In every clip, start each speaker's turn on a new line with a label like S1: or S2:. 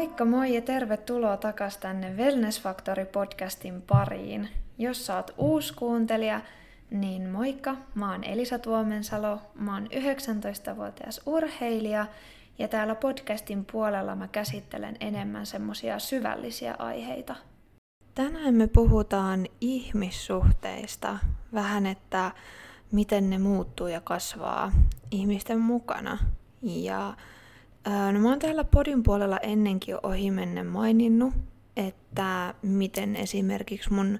S1: Moikka moi ja tervetuloa takas tänne Wellness Factory podcastin pariin. Jos oot uusi kuuntelija, niin moikka, mä oon Elisa Tuomensalo, mä oon 19-vuotias urheilija ja täällä podcastin puolella mä käsittelen enemmän semmosia syvällisiä aiheita. Tänään me puhutaan ihmissuhteista, vähän että miten ne muuttuu ja kasvaa ihmisten mukana. Ja no mä oon täällä podin puolella ennenkin ohimennen maininnut, että miten esimerkiksi mun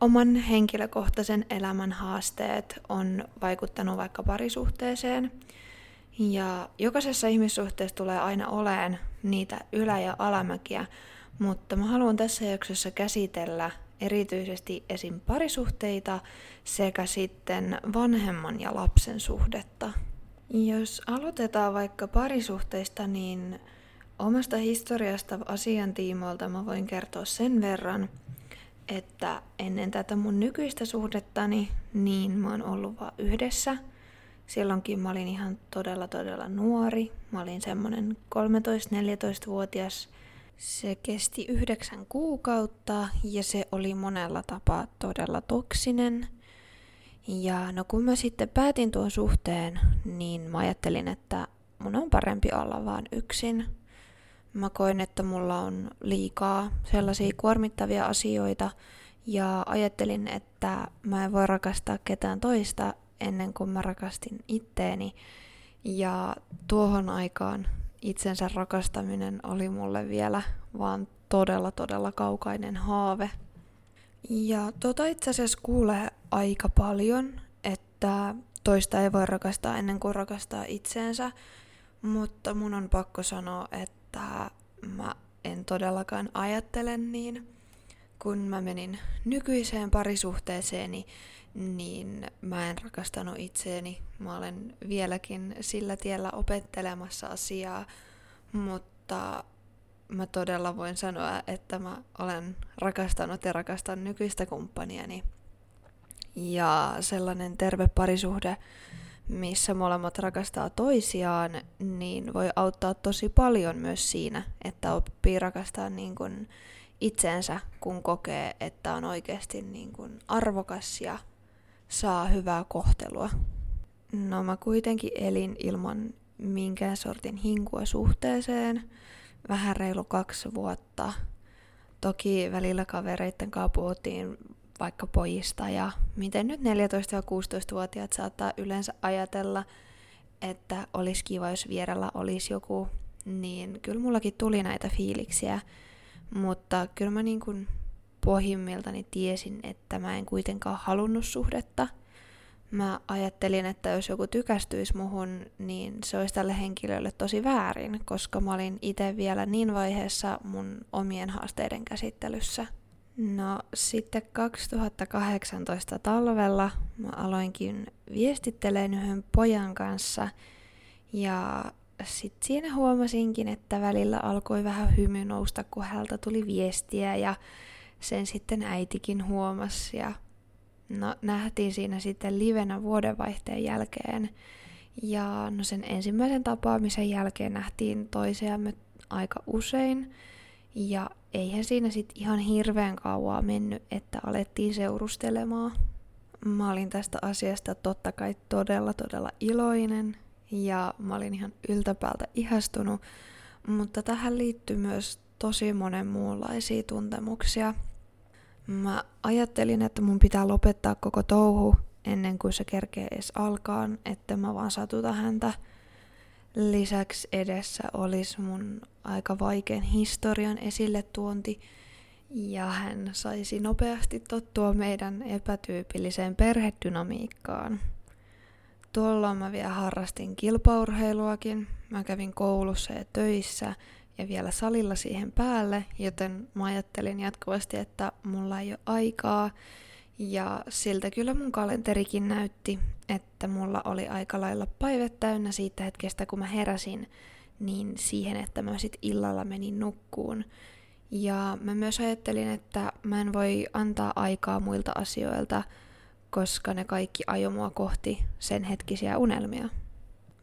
S1: oman henkilökohtaisen elämän haasteet on vaikuttanut vaikka parisuhteeseen. Ja jokaisessa ihmissuhteessa tulee aina oleen niitä ylä- ja alamäkiä, mutta mä haluan tässä jaksossa käsitellä erityisesti esim. parisuhteita sekä sitten vanhemman ja lapsen suhdetta. Jos aloitetaan vaikka parisuhteista, niin omasta historiasta asian tiimoilta mä voin kertoa sen verran, että ennen tätä mun nykyistä suhdettani, niin mä oon ollut vaan yhdessä. Silloinkin mä olin ihan todella todella nuori. Mä olin semmonen 13-14-vuotias. Se kesti yhdeksän kuukautta ja se oli monella tapaa todella toksinen. Ja no kun mä sitten päätin tuon suhteen, niin mä ajattelin, että mun on parempi olla vaan yksin. Mä koin, että mulla on liikaa sellaisia kuormittavia asioita ja ajattelin, että mä en voi rakastaa ketään toista ennen kuin mä rakastin itteeni. Ja tuohon aikaan itsensä rakastaminen oli mulle vielä vaan todella todella kaukainen haave. Ja tota itse asiassa kuulee aika paljon, että toista ei voi rakastaa ennen kuin rakastaa itseensä, mutta mun on pakko sanoa, että mä en todellakaan ajattele niin. Kun mä menin nykyiseen parisuhteeseeni, niin mä en rakastanut itseeni. Mä olen vieläkin sillä tiellä opettelemassa asiaa, mutta mä todella voin sanoa, että mä olen rakastanut ja rakastan nykyistä kumppaniani. Ja sellainen terve parisuhde, missä molemmat rakastaa toisiaan, niin voi auttaa tosi paljon myös siinä, että oppii rakastaa niin kuin itseensä, kun kokee, että on oikeasti niin kuin arvokas ja saa hyvää kohtelua. No mä kuitenkin elin ilman minkään sortin hinkua suhteeseen, vähän reilu kaksi vuotta. Toki välillä kavereitten kanssa puhuttiin vaikka pojista ja miten nyt 14- ja 16-vuotiaat saattaa yleensä ajatella, että olisi kiva, jos vierellä olisi joku, niin kyllä mullakin tuli näitä fiiliksiä, mutta kyllä mä niin kuin pohjimmiltani tiesin, että mä en kuitenkaan halunnut suhdetta – mä ajattelin, että jos joku tykästyisi muhun, niin se olisi tälle henkilölle tosi väärin, koska mä olin itse vielä niin vaiheessa mun omien haasteiden käsittelyssä. No sitten 2018 talvella mä aloinkin viestitteleen yhden pojan kanssa ja sitten siinä huomasinkin, että välillä alkoi vähän hymy nousta, kun häneltä tuli viestiä ja sen sitten äitikin huomasi ja No, nähtiin siinä sitten livenä vuodenvaihteen jälkeen. Ja no sen ensimmäisen tapaamisen jälkeen nähtiin toisiamme aika usein. Ja eihän siinä sitten ihan hirveän kauaa mennyt, että alettiin seurustelemaan. Mä olin tästä asiasta totta kai todella todella iloinen ja mä olin ihan yltäpäältä ihastunut, mutta tähän liittyy myös tosi monen muunlaisia tuntemuksia – Mä ajattelin, että mun pitää lopettaa koko touhu ennen kuin se kerkee edes alkaa, että mä vaan satuta häntä. Lisäksi edessä olisi mun aika vaikean historian esille tuonti, ja hän saisi nopeasti tottua meidän epätyypilliseen perhedynamiikkaan. Tuolloin mä vielä harrastin kilpaurheiluakin, mä kävin koulussa ja töissä, ja vielä salilla siihen päälle, joten mä ajattelin jatkuvasti, että mulla ei ole aikaa. Ja siltä kyllä mun kalenterikin näytti, että mulla oli aika lailla päivät täynnä siitä hetkestä, kun mä heräsin, niin siihen, että mä sit illalla menin nukkuun. Ja mä myös ajattelin, että mä en voi antaa aikaa muilta asioilta, koska ne kaikki ajo mua kohti sen hetkisiä unelmia.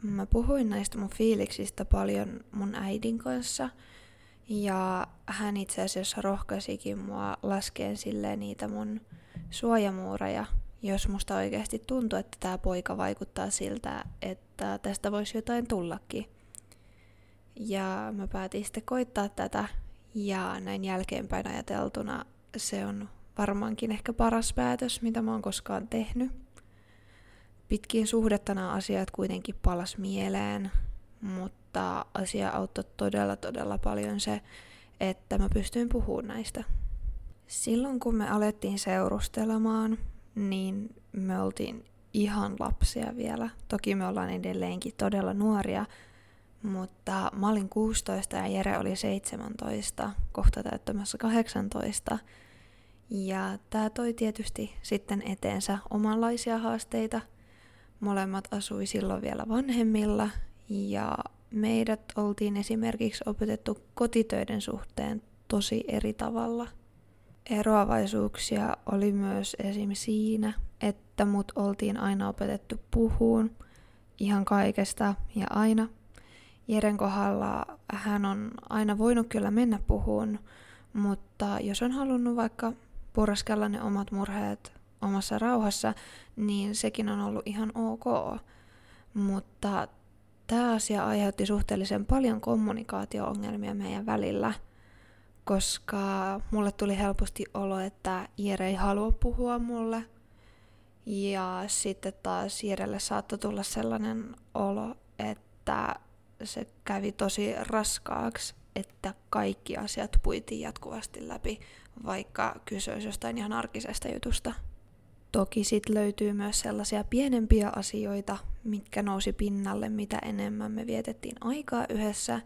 S1: Mä puhuin näistä mun fiiliksistä paljon mun äidin kanssa Ja hän itse asiassa rohkaisikin mua laskeen sille niitä mun suojamuureja, jos musta oikeasti tuntuu, että tämä poika vaikuttaa siltä, että tästä voisi jotain tullakin. Ja mä päätin sitten koittaa tätä ja näin jälkeenpäin ajateltuna se on varmaankin ehkä paras päätös, mitä mä oon koskaan tehnyt. Pitkin suhdetta nämä asiat kuitenkin palas mieleen, mutta asia auttoi todella todella paljon se, että mä pystyin puhumaan näistä. Silloin kun me alettiin seurustelemaan, niin me oltiin ihan lapsia vielä. Toki me ollaan edelleenkin todella nuoria, mutta mä olin 16 ja Jere oli 17, kohta täyttämässä 18. Ja tämä toi tietysti sitten eteensä omanlaisia haasteita. Molemmat asui silloin vielä vanhemmilla ja meidät oltiin esimerkiksi opetettu kotitöiden suhteen tosi eri tavalla. Eroavaisuuksia oli myös esim. siinä, että mut oltiin aina opetettu puhuun ihan kaikesta ja aina – Jeren kohdalla hän on aina voinut kyllä mennä puhuun, mutta jos on halunnut vaikka puraskella ne omat murheet omassa rauhassa, niin sekin on ollut ihan ok. Mutta tämä asia aiheutti suhteellisen paljon kommunikaatio-ongelmia meidän välillä, koska mulle tuli helposti olo, että Jere ei halua puhua mulle. Ja sitten taas Jerelle saattoi tulla sellainen olo, että se kävi tosi raskaaksi, että kaikki asiat puitiin jatkuvasti läpi, vaikka kysyisi jostain ihan arkisesta jutusta. Toki sit löytyy myös sellaisia pienempiä asioita, mitkä nousi pinnalle, mitä enemmän me vietettiin aikaa yhdessä.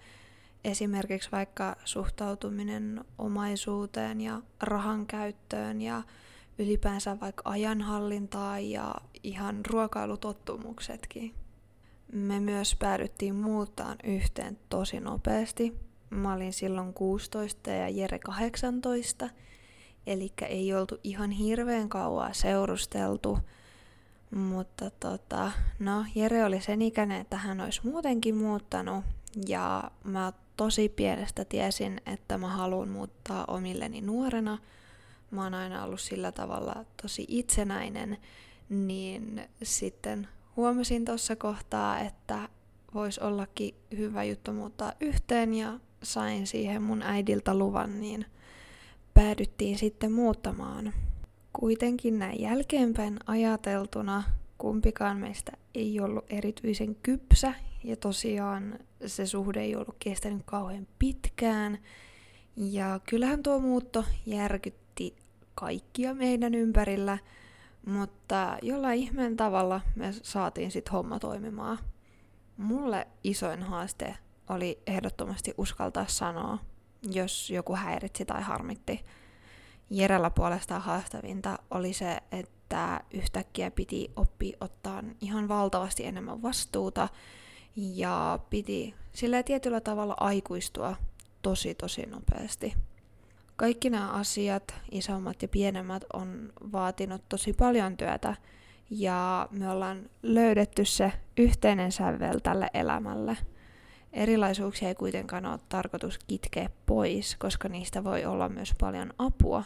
S1: Esimerkiksi vaikka suhtautuminen omaisuuteen ja rahan käyttöön ja ylipäänsä vaikka ajanhallintaa ja ihan ruokailutottumuksetkin. Me myös päädyttiin muuttaan yhteen tosi nopeasti. Mä olin silloin 16 ja Jere 18, eli ei oltu ihan hirveän kauaa seurusteltu. Mutta tota, no, Jere oli sen ikäinen, että hän olisi muutenkin muuttanut, ja mä tosi pienestä tiesin, että mä haluan muuttaa omilleni nuorena. Mä oon aina ollut sillä tavalla tosi itsenäinen, niin sitten huomasin tuossa kohtaa, että voisi ollakin hyvä juttu muuttaa yhteen ja sain siihen mun äidiltä luvan, niin päädyttiin sitten muuttamaan. Kuitenkin näin jälkeenpäin ajateltuna kumpikaan meistä ei ollut erityisen kypsä ja tosiaan se suhde ei ollut kestänyt kauhean pitkään. Ja kyllähän tuo muutto järkytti kaikkia meidän ympärillä – mutta jollain ihmeen tavalla me saatiin sitten homma toimimaan. Mulle isoin haaste oli ehdottomasti uskaltaa sanoa, jos joku häiritsi tai harmitti. Jerellä puolestaan haastavinta oli se, että yhtäkkiä piti oppia ottaa ihan valtavasti enemmän vastuuta ja piti sillä tietyllä tavalla aikuistua tosi tosi nopeasti. Kaikki nämä asiat, isommat ja pienemmät, on vaatinut tosi paljon työtä ja me ollaan löydetty se yhteinen sävel tälle elämälle. Erilaisuuksia ei kuitenkaan ole tarkoitus kitkeä pois, koska niistä voi olla myös paljon apua.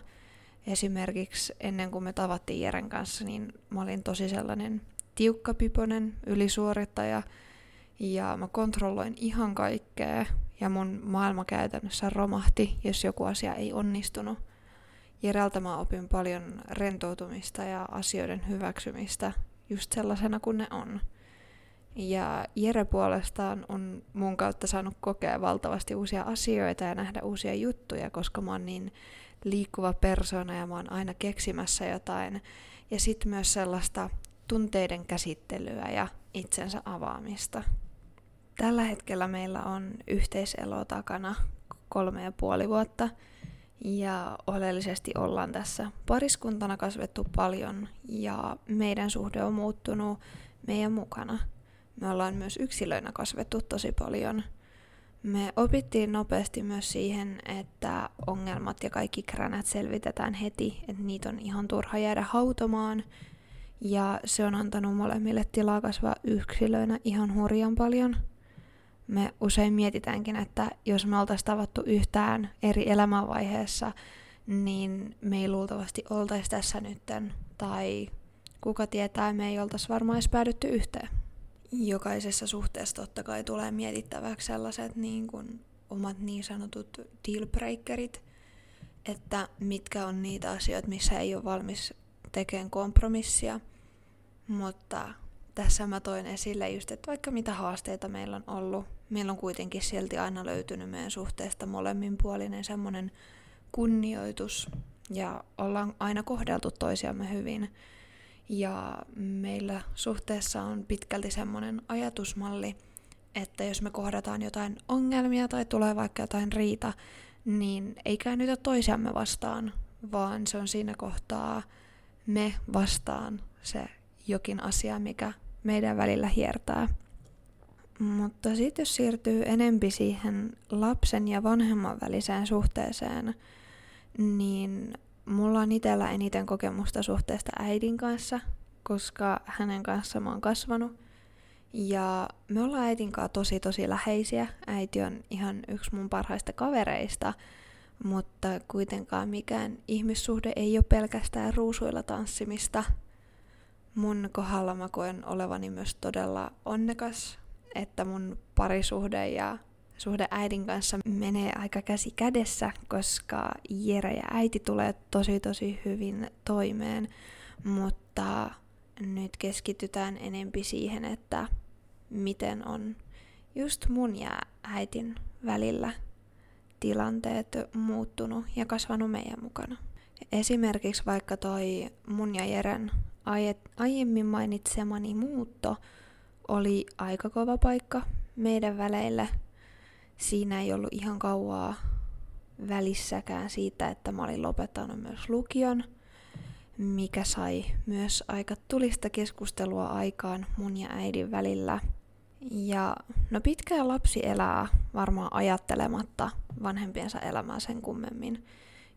S1: Esimerkiksi ennen kuin me tavattiin Jeren kanssa, niin mä olin tosi sellainen tiukkapiponen ylisuorittaja ja mä kontrolloin ihan kaikkea ja mun maailma käytännössä romahti, jos joku asia ei onnistunut. Jereltä mä opin paljon rentoutumista ja asioiden hyväksymistä just sellaisena kuin ne on. Ja Jere puolestaan on mun kautta saanut kokea valtavasti uusia asioita ja nähdä uusia juttuja, koska mä oon niin liikkuva persona ja mä oon aina keksimässä jotain. Ja sitten myös sellaista tunteiden käsittelyä ja itsensä avaamista. Tällä hetkellä meillä on yhteiselo takana kolme ja puoli vuotta ja oleellisesti ollaan tässä pariskuntana kasvettu paljon ja meidän suhde on muuttunut meidän mukana. Me ollaan myös yksilöinä kasvettu tosi paljon. Me opittiin nopeasti myös siihen, että ongelmat ja kaikki kränät selvitetään heti, että niitä on ihan turha jäädä hautomaan. Ja se on antanut molemmille tilaa kasvaa yksilöinä ihan hurjan paljon – me usein mietitäänkin, että jos me oltaisiin tavattu yhtään eri elämänvaiheessa, niin me ei luultavasti oltaisi tässä nytten, tai kuka tietää, me ei oltaisi varmaan edes päädytty yhteen. Jokaisessa suhteessa totta kai tulee mietittäväksi sellaiset niin kuin omat niin sanotut dealbreakerit, että mitkä on niitä asioita, missä ei ole valmis tekemään kompromissia, mutta tässä mä toin esille just, että vaikka mitä haasteita meillä on ollut, meillä on kuitenkin silti aina löytynyt meidän suhteesta molemminpuolinen semmoinen kunnioitus ja ollaan aina kohdeltu toisiamme hyvin. Ja meillä suhteessa on pitkälti semmoinen ajatusmalli, että jos me kohdataan jotain ongelmia tai tulee vaikka jotain riita, niin ei käännytä toisiamme vastaan, vaan se on siinä kohtaa me vastaan se jokin asia, mikä meidän välillä hiertää. Mutta sitten jos siirtyy enempi siihen lapsen ja vanhemman väliseen suhteeseen, niin mulla on itsellä eniten kokemusta suhteesta äidin kanssa, koska hänen kanssa mä oon kasvanut. Ja me ollaan äidin kanssa tosi tosi läheisiä. Äiti on ihan yksi mun parhaista kavereista, mutta kuitenkaan mikään ihmissuhde ei ole pelkästään ruusuilla tanssimista – mun kohdalla mä koen olevani myös todella onnekas, että mun parisuhde ja suhde äidin kanssa menee aika käsi kädessä, koska Jere ja äiti tulee tosi tosi hyvin toimeen, mutta nyt keskitytään enempi siihen, että miten on just mun ja äitin välillä tilanteet muuttunut ja kasvanut meidän mukana. Esimerkiksi vaikka toi mun ja Jeren aiemmin mainitsemani muutto oli aika kova paikka meidän väleille. Siinä ei ollut ihan kauaa välissäkään siitä, että mä olin lopettanut myös lukion, mikä sai myös aika tulista keskustelua aikaan mun ja äidin välillä. Ja no pitkään lapsi elää varmaan ajattelematta vanhempiensa elämää sen kummemmin.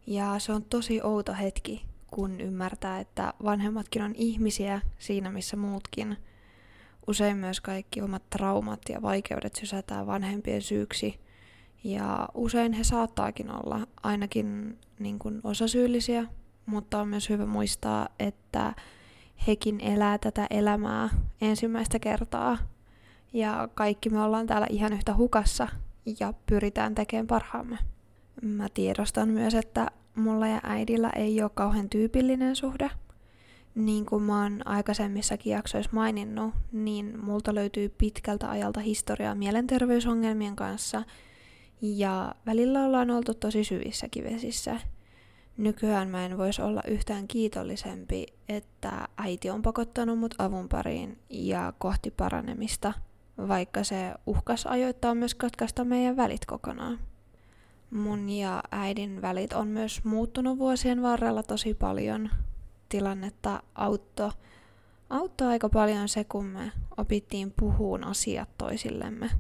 S1: Ja se on tosi outo hetki, kun ymmärtää, että vanhemmatkin on ihmisiä siinä missä muutkin. Usein myös kaikki omat traumat ja vaikeudet sysätään vanhempien syyksi. Ja usein he saattaakin olla ainakin niin kuin osasyyllisiä, mutta on myös hyvä muistaa, että hekin elää tätä elämää ensimmäistä kertaa. Ja kaikki me ollaan täällä ihan yhtä hukassa ja pyritään tekemään parhaamme. Mä tiedostan myös, että mulla ja äidillä ei ole kauhean tyypillinen suhde. Niin kuin mä oon aikaisemmissakin jaksoissa maininnut, niin multa löytyy pitkältä ajalta historiaa mielenterveysongelmien kanssa, ja välillä ollaan oltu tosi syvissäkin vesissä. Nykyään mä en voisi olla yhtään kiitollisempi, että äiti on pakottanut mut avun pariin ja kohti paranemista, vaikka se uhkas ajoittaa myös katkaista meidän välit kokonaan mun ja äidin välit on myös muuttunut vuosien varrella tosi paljon. Tilannetta auttoi auttoi aika paljon se, kun me opittiin puhuun asiat toisillemme.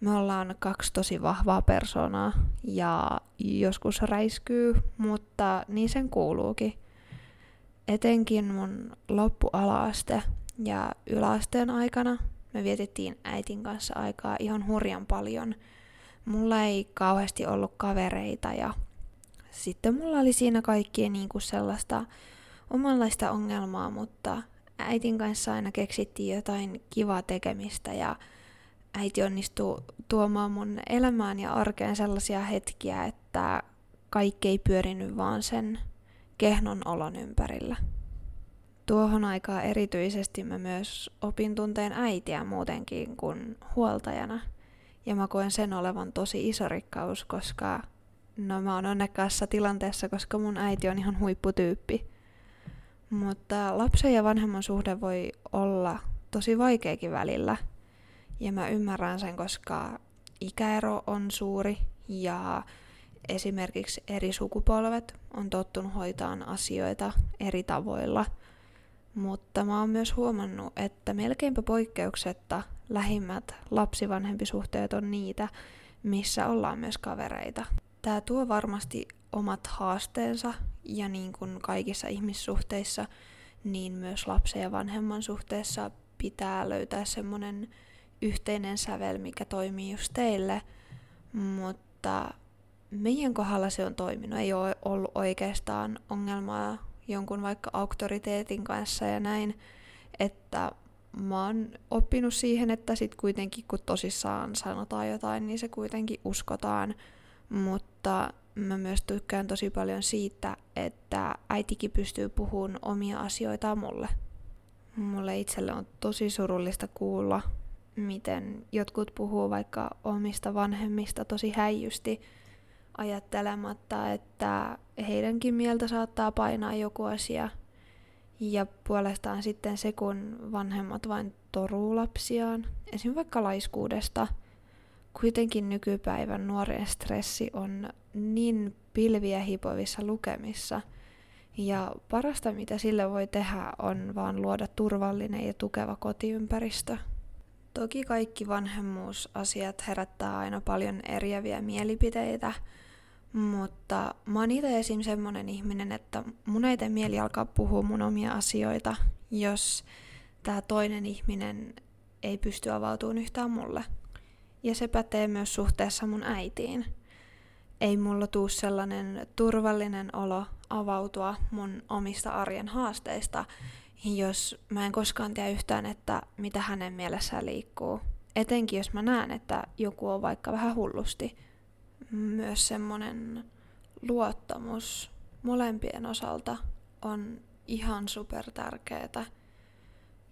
S1: Me ollaan kaksi tosi vahvaa persoonaa ja joskus räiskyy, mutta niin sen kuuluukin. Etenkin mun loppualaaste ja yläasteen aikana me vietettiin äitin kanssa aikaa ihan hurjan paljon – mulla ei kauheasti ollut kavereita ja sitten mulla oli siinä kaikkien kuin sellaista omanlaista ongelmaa, mutta äitin kanssa aina keksittiin jotain kivaa tekemistä ja äiti onnistui tuomaan mun elämään ja arkeen sellaisia hetkiä, että kaikki ei pyörinyt vaan sen kehnon olon ympärillä. Tuohon aikaan erityisesti mä myös opin tunteen äitiä muutenkin kuin huoltajana – ja mä koen sen olevan tosi iso rikkaus, koska no mä oon onnekkaassa tilanteessa, koska mun äiti on ihan huipputyyppi. Mutta lapsen ja vanhemman suhde voi olla tosi vaikeakin välillä. Ja mä ymmärrän sen, koska ikäero on suuri ja esimerkiksi eri sukupolvet on tottunut hoitaan asioita eri tavoilla. Mutta mä oon myös huomannut, että melkeinpä poikkeuksetta lähimmät lapsivanhempisuhteet on niitä, missä ollaan myös kavereita. Tämä tuo varmasti omat haasteensa ja niin kuin kaikissa ihmissuhteissa, niin myös lapsen ja vanhemman suhteessa pitää löytää semmoinen yhteinen sävel, mikä toimii just teille, mutta meidän kohdalla se on toiminut. Ei ole ollut oikeastaan ongelmaa jonkun vaikka auktoriteetin kanssa ja näin, että mä oon oppinut siihen, että sit kuitenkin kun tosissaan sanotaan jotain, niin se kuitenkin uskotaan, mutta mä myös tykkään tosi paljon siitä, että äitikin pystyy puhumaan omia asioitaan mulle. Mulle itselle on tosi surullista kuulla, miten jotkut puhuu vaikka omista vanhemmista tosi häijysti, ajattelematta, että heidänkin mieltä saattaa painaa joku asia. Ja puolestaan sitten se, kun vanhemmat vain toruu lapsiaan, esim. vaikka laiskuudesta. Kuitenkin nykypäivän nuorien stressi on niin pilviä hipovissa lukemissa. Ja parasta, mitä sille voi tehdä, on vaan luoda turvallinen ja tukeva kotiympäristö. Toki kaikki vanhemmuusasiat herättää aina paljon eriäviä mielipiteitä, mutta mä oon itse esim. semmonen ihminen, että mun ei tee mieli alkaa puhua mun omia asioita, jos tämä toinen ihminen ei pysty avautumaan yhtään mulle. Ja se pätee myös suhteessa mun äitiin. Ei mulla tuu sellainen turvallinen olo avautua mun omista arjen haasteista, jos mä en koskaan tiedä yhtään, että mitä hänen mielessään liikkuu. Etenkin jos mä näen, että joku on vaikka vähän hullusti – myös semmoinen luottamus molempien osalta on ihan super tärkeää.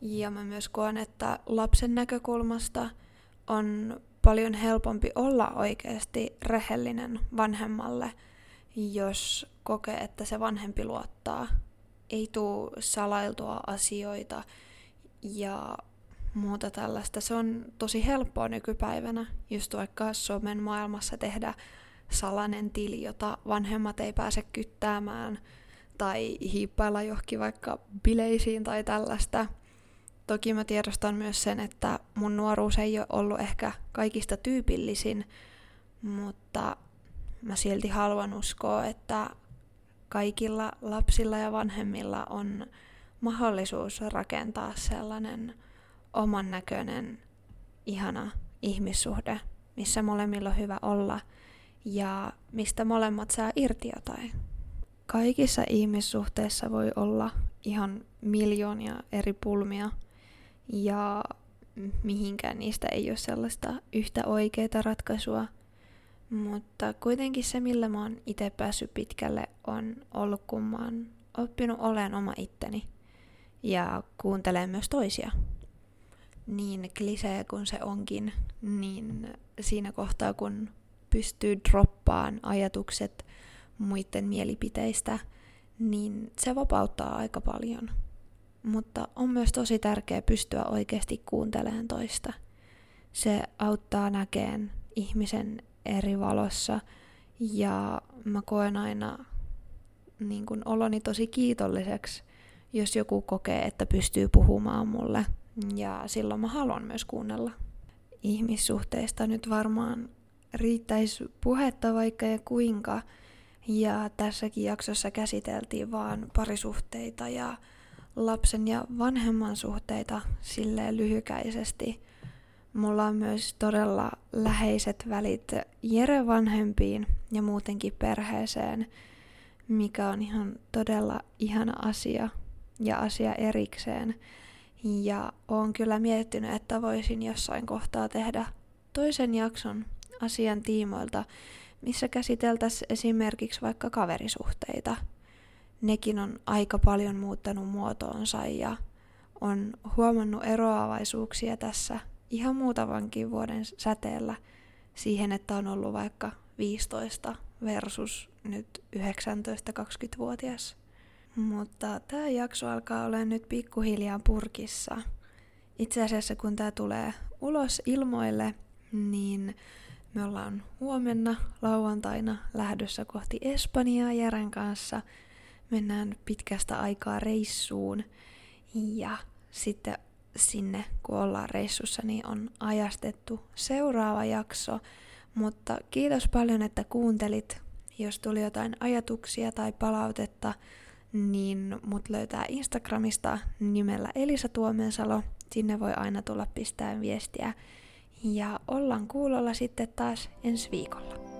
S1: Ja mä myös koen, että lapsen näkökulmasta on paljon helpompi olla oikeasti rehellinen vanhemmalle, jos kokee, että se vanhempi luottaa. Ei tuu salailtua asioita ja muuta tällaista. Se on tosi helppoa nykypäivänä, just vaikka somen maailmassa tehdä salainen tili, jota vanhemmat ei pääse kyttäämään, tai hiippailla johonkin vaikka bileisiin tai tällaista. Toki mä tiedostan myös sen, että mun nuoruus ei ole ollut ehkä kaikista tyypillisin, mutta mä silti haluan uskoa, että kaikilla lapsilla ja vanhemmilla on mahdollisuus rakentaa sellainen oman näköinen, ihana ihmissuhde, missä molemmilla on hyvä olla ja mistä molemmat saa irti jotain. Kaikissa ihmissuhteissa voi olla ihan miljoonia eri pulmia ja mihinkään niistä ei ole sellaista yhtä oikeaa ratkaisua. Mutta kuitenkin se, millä mä oon itse päässyt pitkälle, on ollut, kun mä oon oppinut olemaan oma itteni ja kuuntelemaan myös toisia niin klisee kuin se onkin, niin siinä kohtaa kun pystyy droppaan ajatukset muiden mielipiteistä, niin se vapauttaa aika paljon. Mutta on myös tosi tärkeää pystyä oikeasti kuuntelemaan toista. Se auttaa näkeen ihmisen eri valossa ja mä koen aina niin kun oloni tosi kiitolliseksi, jos joku kokee, että pystyy puhumaan mulle ja silloin mä haluan myös kuunnella. Ihmissuhteista nyt varmaan riittäisi puhetta vaikka ja kuinka. Ja tässäkin jaksossa käsiteltiin vaan parisuhteita ja lapsen ja vanhemman suhteita silleen lyhykäisesti. Mulla on myös todella läheiset välit Jere vanhempiin ja muutenkin perheeseen, mikä on ihan todella ihana asia ja asia erikseen. Ja oon kyllä miettinyt, että voisin jossain kohtaa tehdä toisen jakson asian tiimoilta, missä käsiteltäisiin esimerkiksi vaikka kaverisuhteita. Nekin on aika paljon muuttanut muotoonsa ja on huomannut eroavaisuuksia tässä ihan muutamankin vuoden säteellä siihen, että on ollut vaikka 15 versus nyt 19-20-vuotias. Mutta tämä jakso alkaa olla nyt pikkuhiljaa purkissa. Itse asiassa kun tämä tulee ulos ilmoille, niin me ollaan huomenna lauantaina lähdössä kohti Espanjaa Jeren kanssa. Mennään pitkästä aikaa reissuun ja sitten sinne kun ollaan reissussa niin on ajastettu seuraava jakso. Mutta kiitos paljon, että kuuntelit. Jos tuli jotain ajatuksia tai palautetta, niin mut löytää Instagramista nimellä Elisa Tuomensalo. Sinne voi aina tulla pistää viestiä. Ja ollaan kuulolla sitten taas ensi viikolla.